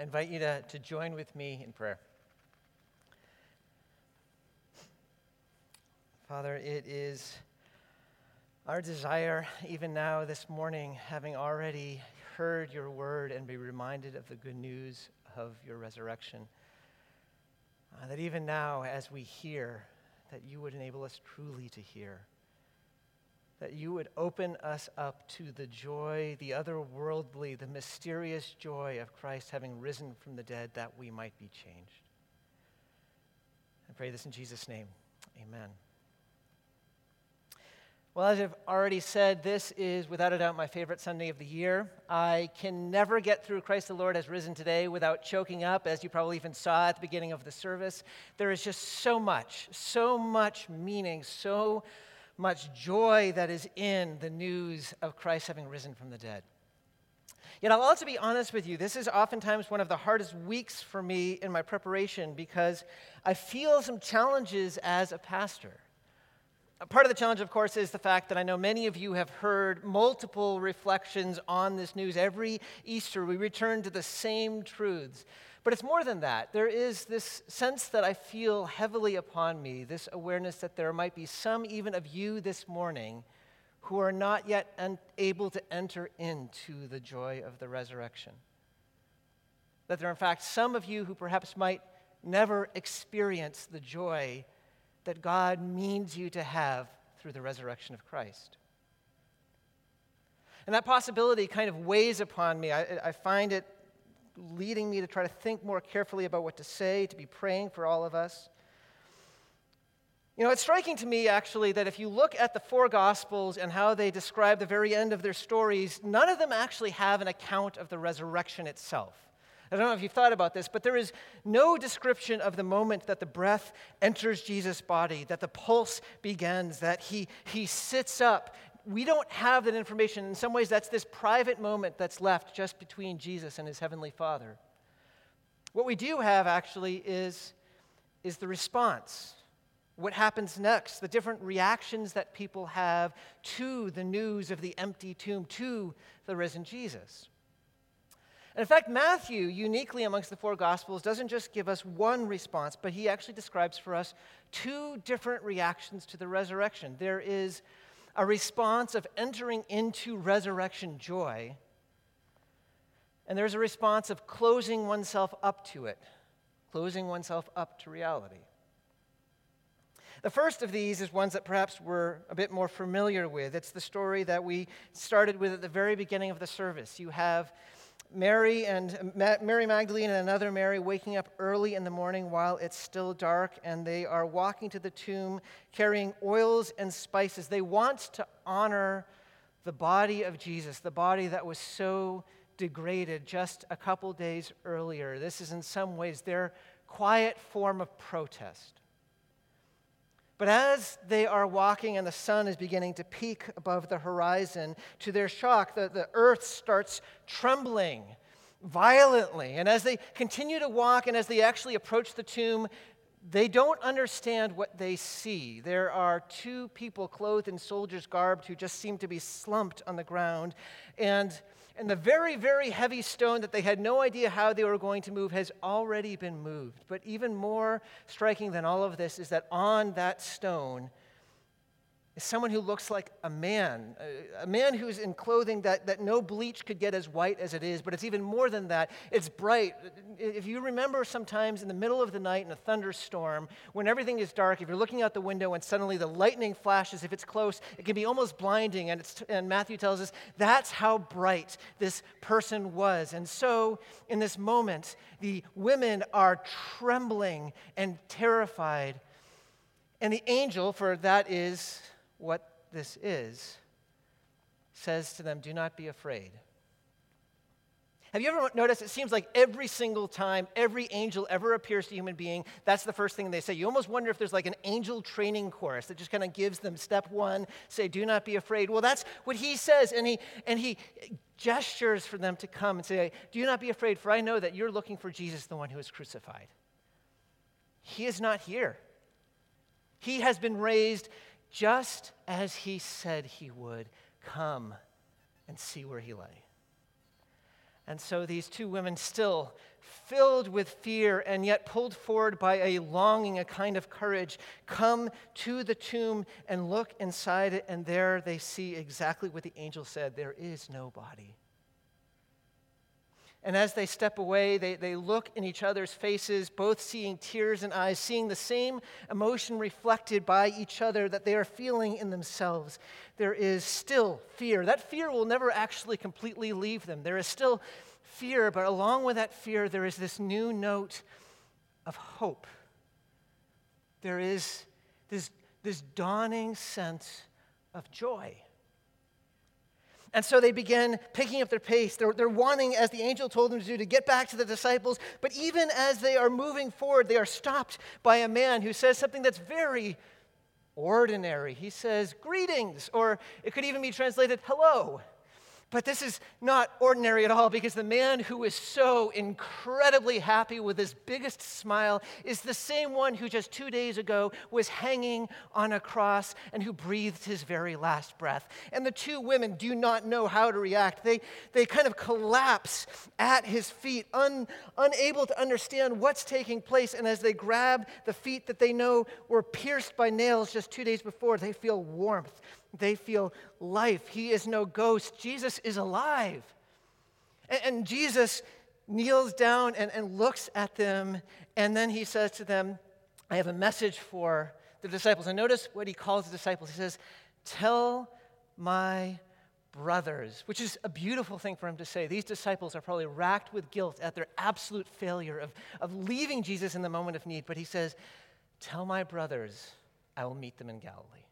I invite you to, to join with me in prayer. Father, it is our desire, even now this morning, having already heard your word and be reminded of the good news of your resurrection, uh, that even now, as we hear, that you would enable us truly to hear that you would open us up to the joy, the otherworldly, the mysterious joy of Christ having risen from the dead, that we might be changed. I pray this in Jesus' name. Amen. Well, as I've already said, this is without a doubt my favorite Sunday of the year. I can never get through Christ the Lord has risen today without choking up, as you probably even saw at the beginning of the service. There is just so much, so much meaning, so much joy that is in the news of Christ having risen from the dead. Yet I'll also be honest with you, this is oftentimes one of the hardest weeks for me in my preparation because I feel some challenges as a pastor. Part of the challenge, of course, is the fact that I know many of you have heard multiple reflections on this news. Every Easter, we return to the same truths. But it's more than that. There is this sense that I feel heavily upon me, this awareness that there might be some even of you this morning who are not yet able to enter into the joy of the resurrection. That there are, in fact, some of you who perhaps might never experience the joy that God means you to have through the resurrection of Christ. And that possibility kind of weighs upon me. I, I find it leading me to try to think more carefully about what to say, to be praying for all of us. You know, it's striking to me actually that if you look at the four Gospels and how they describe the very end of their stories, none of them actually have an account of the resurrection itself. I don't know if you've thought about this, but there is no description of the moment that the breath enters Jesus' body, that the pulse begins, that he, he sits up we don't have that information. In some ways, that's this private moment that's left just between Jesus and his heavenly Father. What we do have actually is, is the response. What happens next, the different reactions that people have to the news of the empty tomb, to the risen Jesus. And in fact, Matthew, uniquely amongst the four Gospels, doesn't just give us one response, but he actually describes for us two different reactions to the resurrection. There is a response of entering into resurrection joy, and there's a response of closing oneself up to it, closing oneself up to reality. The first of these is ones that perhaps we're a bit more familiar with. It's the story that we started with at the very beginning of the service. You have Mary and Mary Magdalene and another Mary waking up early in the morning while it's still dark, and they are walking to the tomb carrying oils and spices. They want to honor the body of Jesus, the body that was so degraded just a couple days earlier. This is in some ways their quiet form of protest. But as they are walking and the sun is beginning to peek above the horizon, to their shock, the, the earth starts trembling violently. And as they continue to walk and as they actually approach the tomb, they don't understand what they see. There are two people clothed in soldier's garb who just seem to be slumped on the ground. And and the very, very heavy stone that they had no idea how they were going to move has already been moved. But even more striking than all of this is that on that stone is someone who looks like a man, a man who's in clothing that, that no bleach could get as white as it is, but it's even more than that. It's bright. If you remember sometimes in the middle of the night in a thunderstorm, when everything is dark, if you're looking out the window and suddenly the lightning flashes, if it's close, it can be almost blinding. And, it's, and Matthew tells us that's how bright this person was. And so in this moment, the women are trembling and terrified. And the angel, for that is what this is, says to them, Do not be afraid. Have you ever noticed it seems like every single time every angel ever appears to a human being, that's the first thing they say. You almost wonder if there's like an angel training course that just kind of gives them step one, say, do not be afraid. Well, that's what he says, and he and he gestures for them to come and say, Do not be afraid, for I know that you're looking for Jesus, the one who is crucified. He is not here. He has been raised just as he said he would. Come and see where he lay. And so these two women, still filled with fear and yet pulled forward by a longing, a kind of courage, come to the tomb and look inside it, and there they see exactly what the angel said there is no body. And as they step away, they, they look in each other's faces, both seeing tears and eyes, seeing the same emotion reflected by each other that they are feeling in themselves. There is still fear. That fear will never actually completely leave them. There is still fear, but along with that fear, there is this new note of hope. There is this, this dawning sense of joy. And so they begin picking up their pace. They're, they're wanting, as the angel told them to do, to get back to the disciples. But even as they are moving forward, they are stopped by a man who says something that's very ordinary. He says, Greetings, or it could even be translated, Hello. But this is not ordinary at all because the man who is so incredibly happy with his biggest smile is the same one who just two days ago was hanging on a cross and who breathed his very last breath. And the two women do not know how to react. They, they kind of collapse at his feet, un, unable to understand what's taking place. And as they grab the feet that they know were pierced by nails just two days before, they feel warmth they feel life. He is no ghost. Jesus is alive. And, and Jesus kneels down and, and looks at them, and then he says to them, I have a message for the disciples. And notice what he calls the disciples. He says, Tell my brothers, which is a beautiful thing for him to say. These disciples are probably racked with guilt at their absolute failure of, of leaving Jesus in the moment of need. But he says, Tell my brothers, I will meet them in Galilee.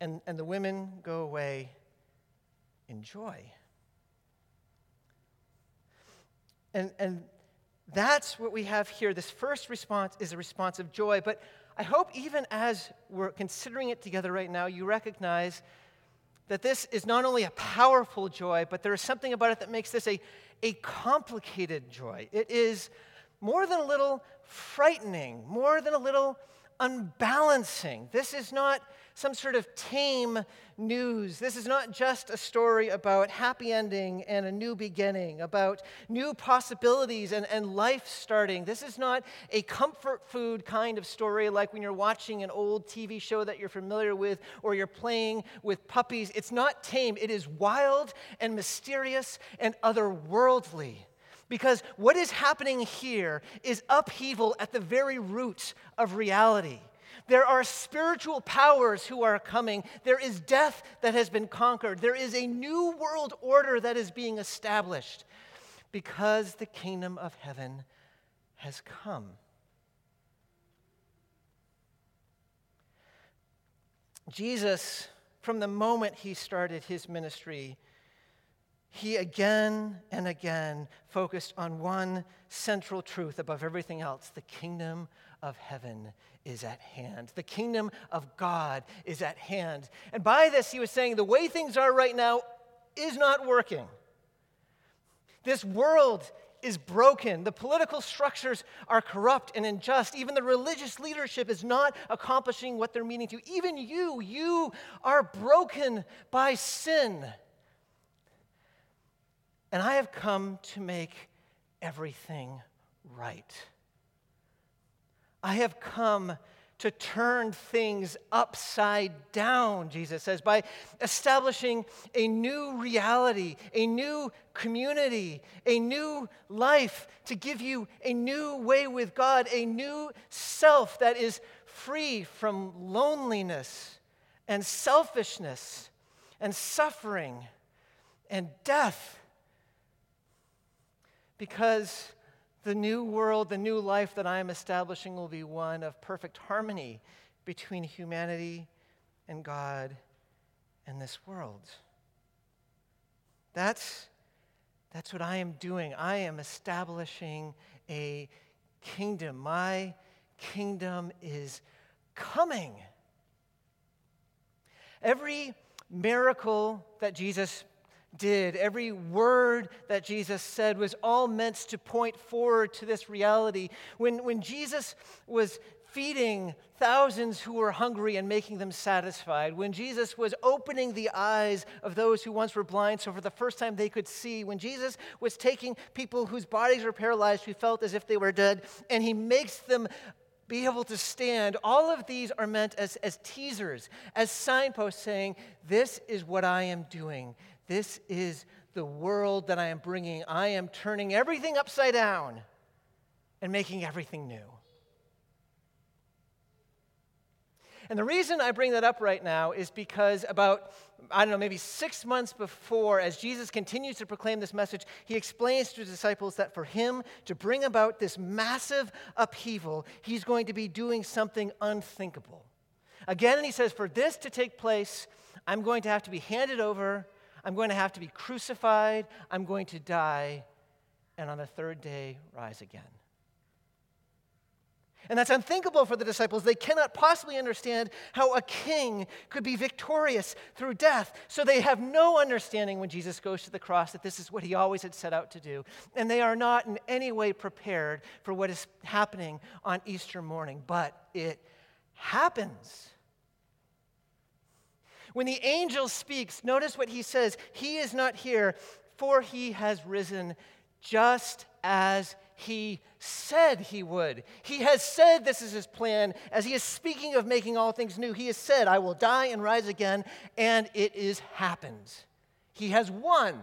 And, and the women go away in joy. And, and that's what we have here. This first response is a response of joy. But I hope even as we're considering it together right now, you recognize that this is not only a powerful joy, but there is something about it that makes this a, a complicated joy. It is more than a little frightening, more than a little unbalancing. This is not some sort of tame news. This is not just a story about happy ending and a new beginning, about new possibilities and, and life starting. This is not a comfort food kind of story like when you're watching an old TV show that you're familiar with or you're playing with puppies. It's not tame, it is wild and mysterious and otherworldly. Because what is happening here is upheaval at the very roots of reality. There are spiritual powers who are coming. There is death that has been conquered. There is a new world order that is being established because the kingdom of heaven has come. Jesus, from the moment he started his ministry, he again and again focused on one central truth above everything else the kingdom of heaven is at hand. The kingdom of God is at hand. And by this, he was saying the way things are right now is not working. This world is broken. The political structures are corrupt and unjust. Even the religious leadership is not accomplishing what they're meaning to. Even you, you are broken by sin. And I have come to make everything right. I have come to turn things upside down, Jesus says, by establishing a new reality, a new community, a new life, to give you a new way with God, a new self that is free from loneliness and selfishness and suffering and death. Because the new world, the new life that I am establishing will be one of perfect harmony between humanity and God and this world. That's, that's what I am doing. I am establishing a kingdom. My kingdom is coming. Every miracle that Jesus did, every word that Jesus said was all meant to point forward to this reality. When, when Jesus was feeding thousands who were hungry and making them satisfied, when Jesus was opening the eyes of those who once were blind so for the first time they could see, when Jesus was taking people whose bodies were paralyzed who felt as if they were dead and he makes them be able to stand, all of these are meant as, as teasers, as signposts saying, This is what I am doing. This is the world that I am bringing. I am turning everything upside down and making everything new. And the reason I bring that up right now is because about, I don't know, maybe six months before, as Jesus continues to proclaim this message, he explains to his disciples that for him to bring about this massive upheaval, he's going to be doing something unthinkable. Again, and he says, for this to take place, I'm going to have to be handed over, I'm going to have to be crucified, I'm going to die, and on the third day, rise again. And that's unthinkable for the disciples. They cannot possibly understand how a king could be victorious through death. So they have no understanding when Jesus goes to the cross that this is what he always had set out to do. And they are not in any way prepared for what is happening on Easter morning. But it happens. When the angel speaks, notice what he says He is not here, for he has risen just as he said he would. He has said this is his plan. As he is speaking of making all things new, he has said, I will die and rise again, and it is happened. He has won.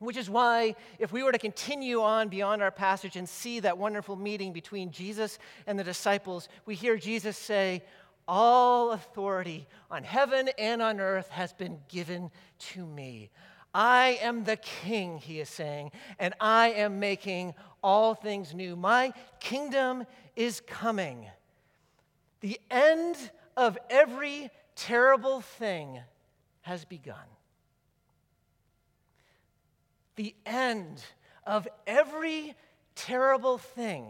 Which is why, if we were to continue on beyond our passage and see that wonderful meeting between Jesus and the disciples, we hear Jesus say, All authority on heaven and on earth has been given to me. I am the king, he is saying, and I am making all things new. My kingdom is coming. The end of every terrible thing has begun. The end of every terrible thing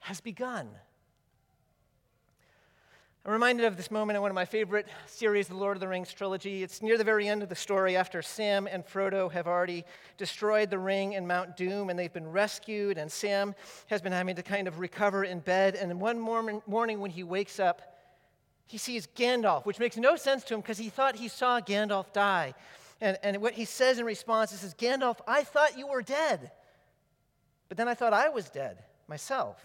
has begun. I'm reminded of this moment in one of my favorite series, the Lord of the Rings trilogy. It's near the very end of the story after Sam and Frodo have already destroyed the ring in Mount Doom and they've been rescued, and Sam has been having to kind of recover in bed. And one morning when he wakes up, he sees Gandalf, which makes no sense to him because he thought he saw Gandalf die. And, and what he says in response is, Gandalf, I thought you were dead, but then I thought I was dead myself.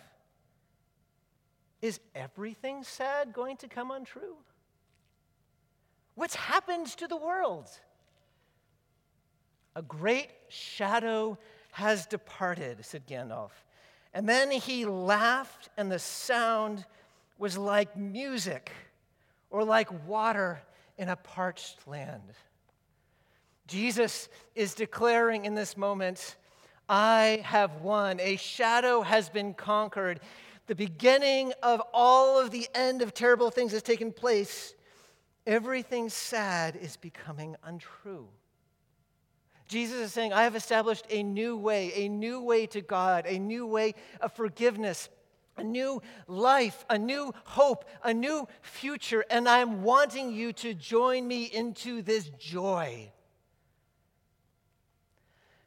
Is everything sad going to come untrue? What's happened to the world? A great shadow has departed, said Gandalf. And then he laughed, and the sound was like music or like water in a parched land. Jesus is declaring in this moment, I have won. A shadow has been conquered the beginning of all of the end of terrible things has taken place, everything sad is becoming untrue. Jesus is saying, I have established a new way, a new way to God, a new way of forgiveness, a new life, a new hope, a new future, and I'm wanting you to join me into this joy.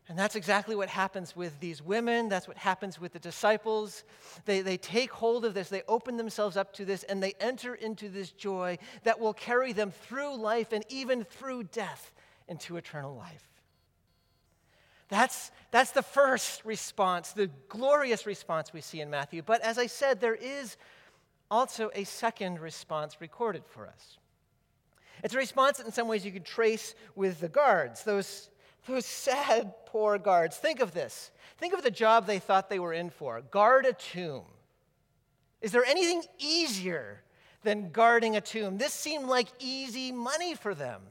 And that's exactly what happens with these women. That's what happens with the disciples. They, they take hold of this, they open themselves up to this, and they enter into this joy that will carry them through life and even through death into eternal life. That's, that's the first response, the glorious response we see in Matthew. But as I said, there is also a second response recorded for us. It's a response that, in some ways, you could trace with the guards, those those sad, poor guards. Think of this. Think of the job they thought they were in for guard a tomb. Is there anything easier than guarding a tomb? This seemed like easy money for them.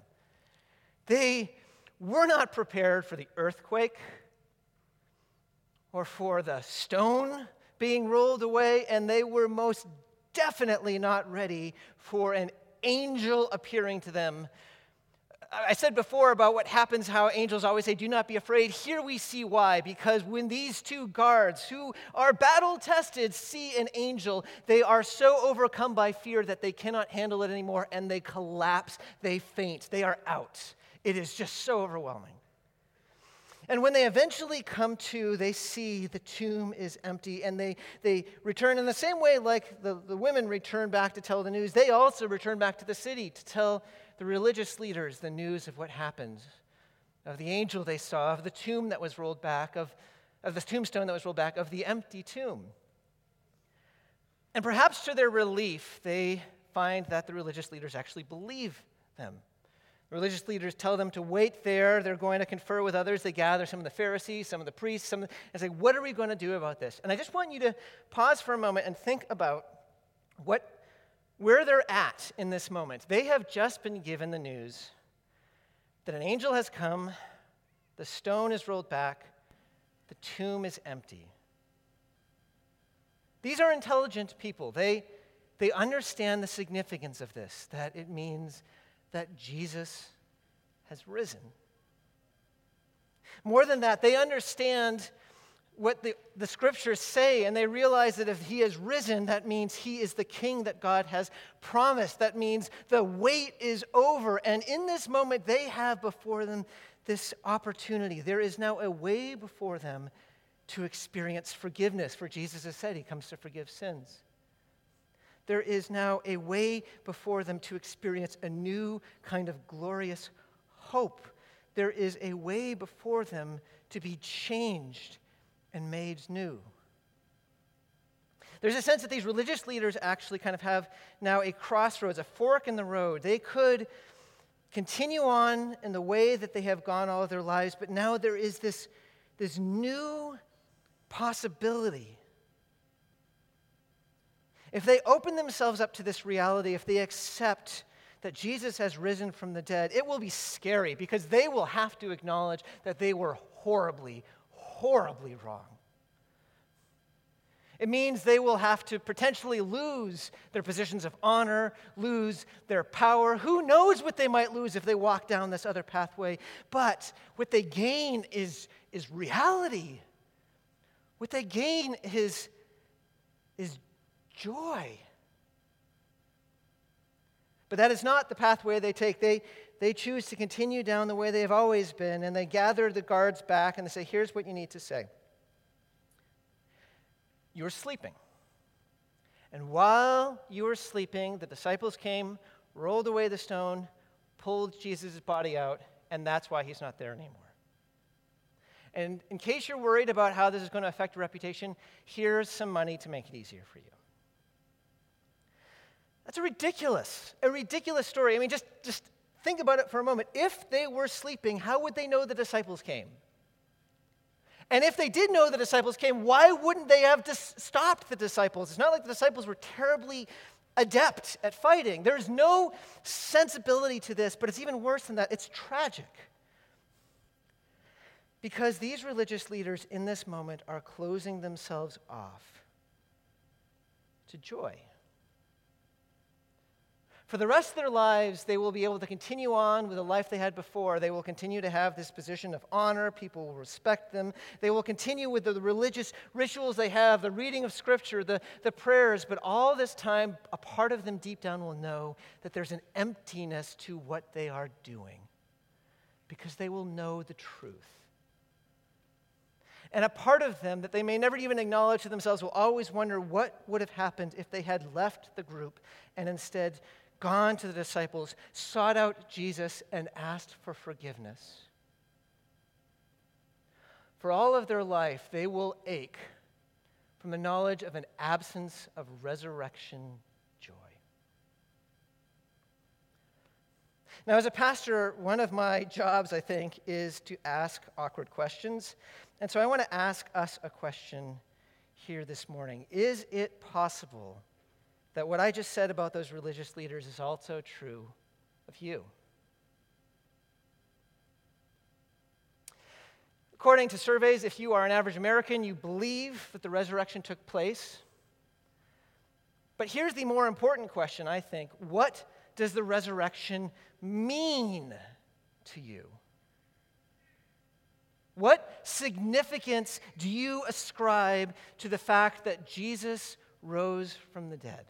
They were not prepared for the earthquake or for the stone being rolled away, and they were most definitely not ready for an angel appearing to them I said before about what happens, how angels always say, Do not be afraid. Here we see why. Because when these two guards, who are battle tested, see an angel, they are so overcome by fear that they cannot handle it anymore and they collapse. They faint. They are out. It is just so overwhelming. And when they eventually come to, they see the tomb is empty, and they, they return in the same way like the, the women return back to tell the news. They also return back to the city to tell the religious leaders the news of what happened, of the angel they saw, of the tomb that was rolled back, of, of the tombstone that was rolled back, of the empty tomb. And perhaps to their relief, they find that the religious leaders actually believe them. Religious leaders tell them to wait there. They're going to confer with others. They gather some of the Pharisees, some of the priests, some the, and say, What are we going to do about this? And I just want you to pause for a moment and think about what, where they're at in this moment. They have just been given the news that an angel has come, the stone is rolled back, the tomb is empty. These are intelligent people. They, they understand the significance of this, that it means that Jesus has risen. More than that, they understand what the, the scriptures say, and they realize that if he has risen, that means he is the king that God has promised. That means the wait is over. And in this moment, they have before them this opportunity. There is now a way before them to experience forgiveness, for Jesus has said he comes to forgive sins there is now a way before them to experience a new kind of glorious hope. There is a way before them to be changed and made new. There's a sense that these religious leaders actually kind of have now a crossroads, a fork in the road. They could continue on in the way that they have gone all of their lives, but now there is this, this new possibility if they open themselves up to this reality, if they accept that Jesus has risen from the dead, it will be scary because they will have to acknowledge that they were horribly, horribly wrong. It means they will have to potentially lose their positions of honor, lose their power. Who knows what they might lose if they walk down this other pathway? But what they gain is, is reality. What they gain is, is joy. But that is not the pathway they take. They, they choose to continue down the way they have always been, and they gather the guards back and they say, Here's what you need to say. You're sleeping. And while you were sleeping, the disciples came, rolled away the stone, pulled Jesus' body out, and that's why he's not there anymore. And in case you're worried about how this is going to affect your reputation, here's some money to make it easier for you. That's a ridiculous, a ridiculous story. I mean, just, just think about it for a moment. If they were sleeping, how would they know the disciples came? And if they did know the disciples came, why wouldn't they have dis- stopped the disciples? It's not like the disciples were terribly adept at fighting. There's no sensibility to this, but it's even worse than that. It's tragic. Because these religious leaders in this moment are closing themselves off to joy. For the rest of their lives, they will be able to continue on with the life they had before. They will continue to have this position of honor. People will respect them. They will continue with the religious rituals they have, the reading of Scripture, the, the prayers. But all this time, a part of them deep down will know that there's an emptiness to what they are doing because they will know the truth. And a part of them that they may never even acknowledge to themselves will always wonder what would have happened if they had left the group and instead gone to the disciples, sought out Jesus, and asked for forgiveness. For all of their life, they will ache from the knowledge of an absence of resurrection joy. Now, as a pastor, one of my jobs, I think, is to ask awkward questions. And so I want to ask us a question here this morning Is it possible that what I just said about those religious leaders is also true of you. According to surveys, if you are an average American, you believe that the resurrection took place. But here's the more important question, I think what does the resurrection mean to you? What significance do you ascribe to the fact that Jesus rose from the dead?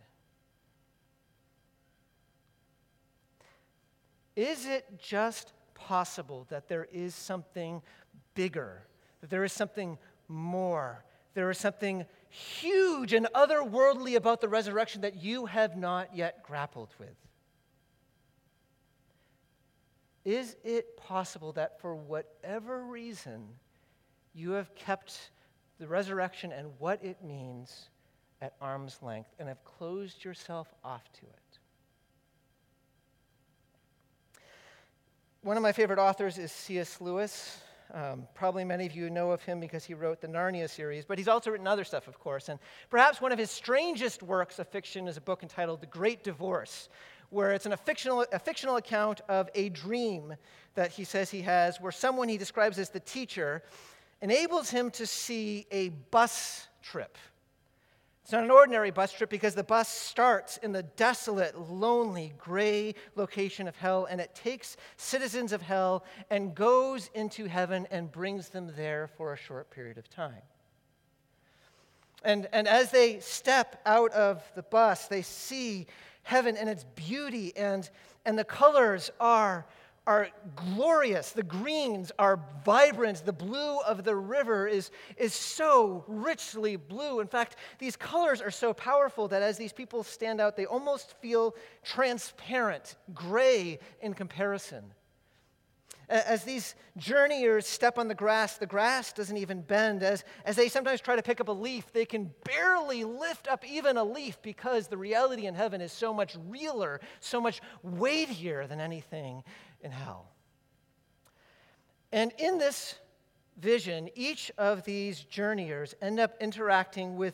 Is it just possible that there is something bigger, that there is something more. There is something huge and otherworldly about the resurrection that you have not yet grappled with. Is it possible that for whatever reason you have kept the resurrection and what it means at arm's length and have closed yourself off to it? One of my favorite authors is C.S. Lewis. Um, probably many of you know of him because he wrote the Narnia series, but he's also written other stuff, of course. And perhaps one of his strangest works of fiction is a book entitled The Great Divorce, where it's an, a, fictional, a fictional account of a dream that he says he has, where someone he describes as the teacher enables him to see a bus trip. It's not an ordinary bus trip because the bus starts in the desolate, lonely, gray location of hell, and it takes citizens of hell and goes into heaven and brings them there for a short period of time. And, and as they step out of the bus, they see heaven and its beauty, and, and the colors are, are glorious. The greens are vibrant. The blue of the river is, is so richly blue. In fact, these colors are so powerful that as these people stand out, they almost feel transparent, gray in comparison. As these journeyers step on the grass, the grass doesn't even bend. As, as they sometimes try to pick up a leaf, they can barely lift up even a leaf because the reality in heaven is so much realer, so much weightier than anything in hell. And in this vision, each of these journeyers end up interacting with,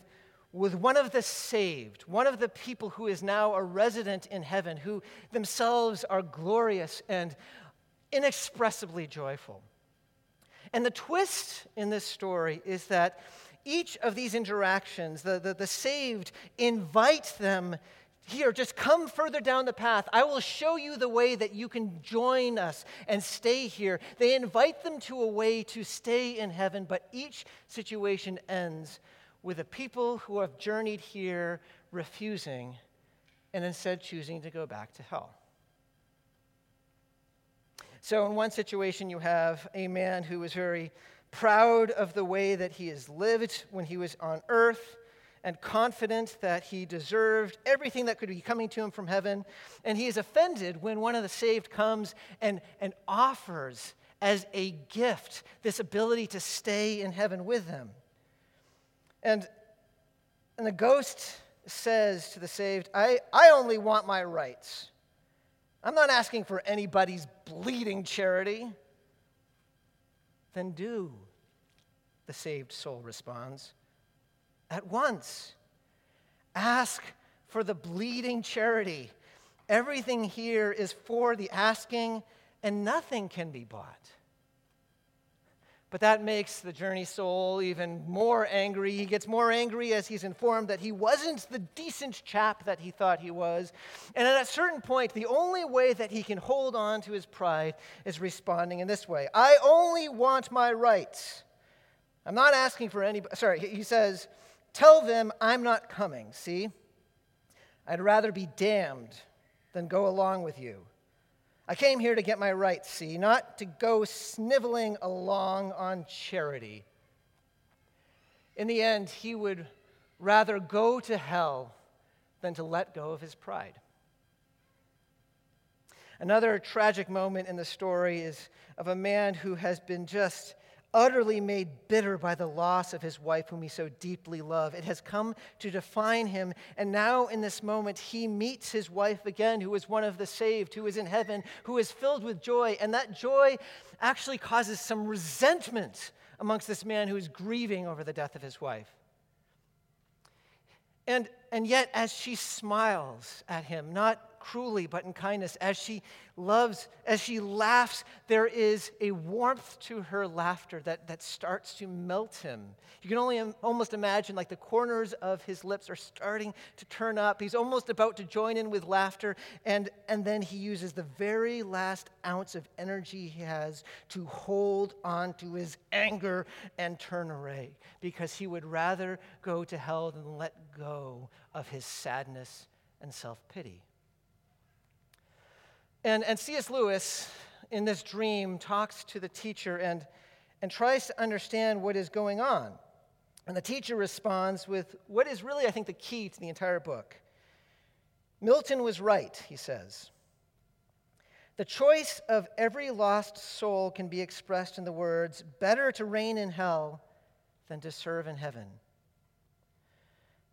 with one of the saved, one of the people who is now a resident in heaven, who themselves are glorious and inexpressibly joyful. And the twist in this story is that each of these interactions, the, the, the, saved invite them here, just come further down the path. I will show you the way that you can join us and stay here. They invite them to a way to stay in heaven, but each situation ends with the people who have journeyed here refusing and instead choosing to go back to hell. So, in one situation, you have a man who was very proud of the way that he has lived when he was on earth and confident that he deserved everything that could be coming to him from heaven. And he is offended when one of the saved comes and, and offers as a gift this ability to stay in heaven with them. And, and the ghost says to the saved, I, I only want my rights. I'm not asking for anybody's bleeding charity. Then do, the saved soul responds. At once. Ask for the bleeding charity. Everything here is for the asking, and nothing can be bought. But that makes the journey soul even more angry. He gets more angry as he's informed that he wasn't the decent chap that he thought he was. And at a certain point, the only way that he can hold on to his pride is responding in this way I only want my rights. I'm not asking for any. Sorry, he says, Tell them I'm not coming. See? I'd rather be damned than go along with you. I came here to get my rights, see, not to go sniveling along on charity. In the end, he would rather go to hell than to let go of his pride. Another tragic moment in the story is of a man who has been just utterly made bitter by the loss of his wife, whom he so deeply loved. It has come to define him. And now, in this moment, he meets his wife again, who is one of the saved, who is in heaven, who is filled with joy. And that joy actually causes some resentment amongst this man who is grieving over the death of his wife. And, and yet, as she smiles at him, not cruelly, but in kindness. As she loves, as she laughs, there is a warmth to her laughter that, that starts to melt him. You can only almost imagine like the corners of his lips are starting to turn up. He's almost about to join in with laughter, and, and then he uses the very last ounce of energy he has to hold on to his anger and turn away because he would rather go to hell than let go of his sadness and self pity. And, and C.S. Lewis, in this dream, talks to the teacher and, and tries to understand what is going on. And the teacher responds with what is really, I think, the key to the entire book. Milton was right, he says. The choice of every lost soul can be expressed in the words better to reign in hell than to serve in heaven.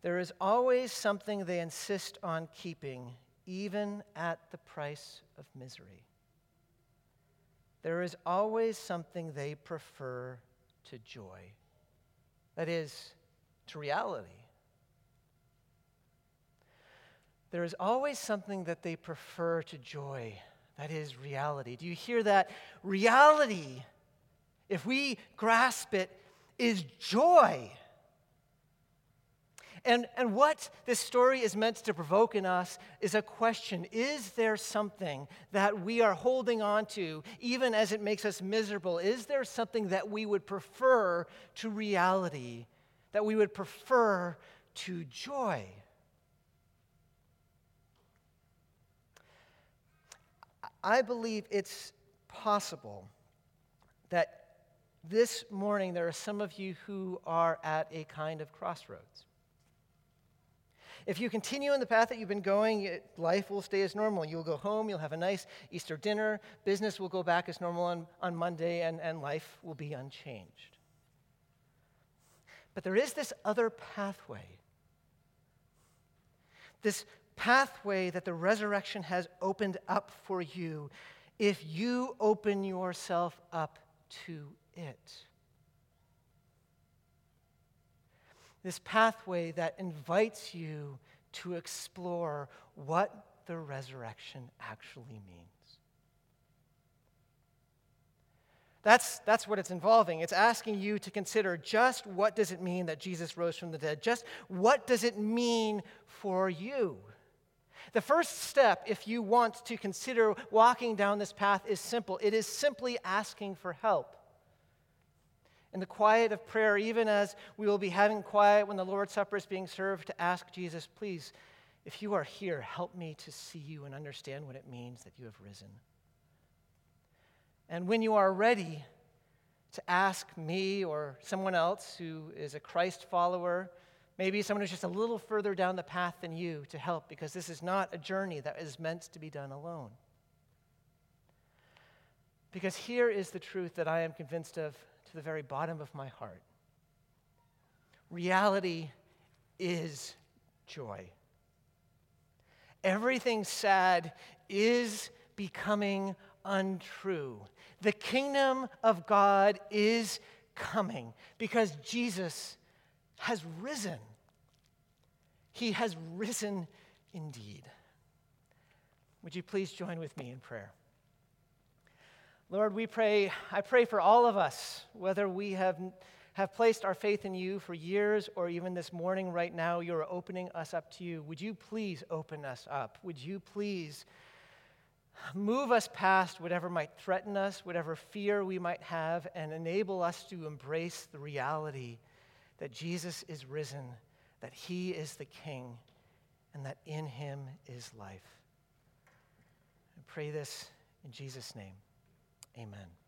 There is always something they insist on keeping, even at the price of misery. There is always something they prefer to joy, that is, to reality. There is always something that they prefer to joy, that is reality. Do you hear that? Reality, if we grasp it, is joy. And, and what this story is meant to provoke in us is a question Is there something that we are holding on to, even as it makes us miserable? Is there something that we would prefer to reality, that we would prefer to joy? I believe it's possible that this morning there are some of you who are at a kind of crossroads. If you continue in the path that you've been going, life will stay as normal. You'll go home, you'll have a nice Easter dinner, business will go back as normal on, on Monday, and, and life will be unchanged. But there is this other pathway. This pathway that the resurrection has opened up for you if you open yourself up to it. This pathway that invites you to explore what the resurrection actually means. That's, that's what it's involving. It's asking you to consider just what does it mean that Jesus rose from the dead? Just what does it mean for you? The first step, if you want to consider walking down this path, is simple. It is simply asking for help in the quiet of prayer, even as we will be having quiet when the Lord's Supper is being served, to ask Jesus, please, if you are here, help me to see you and understand what it means that you have risen. And when you are ready to ask me or someone else who is a Christ follower, maybe someone who's just a little further down the path than you, to help, because this is not a journey that is meant to be done alone. Because here is the truth that I am convinced of to the very bottom of my heart. Reality is joy. Everything sad is becoming untrue. The kingdom of God is coming because Jesus has risen. He has risen indeed. Would you please join with me in prayer? Lord, we pray, I pray for all of us, whether we have, have placed our faith in you for years or even this morning, right now, you're opening us up to you. Would you please open us up? Would you please move us past whatever might threaten us, whatever fear we might have, and enable us to embrace the reality that Jesus is risen, that he is the King, and that in him is life? I pray this in Jesus' name. Amen.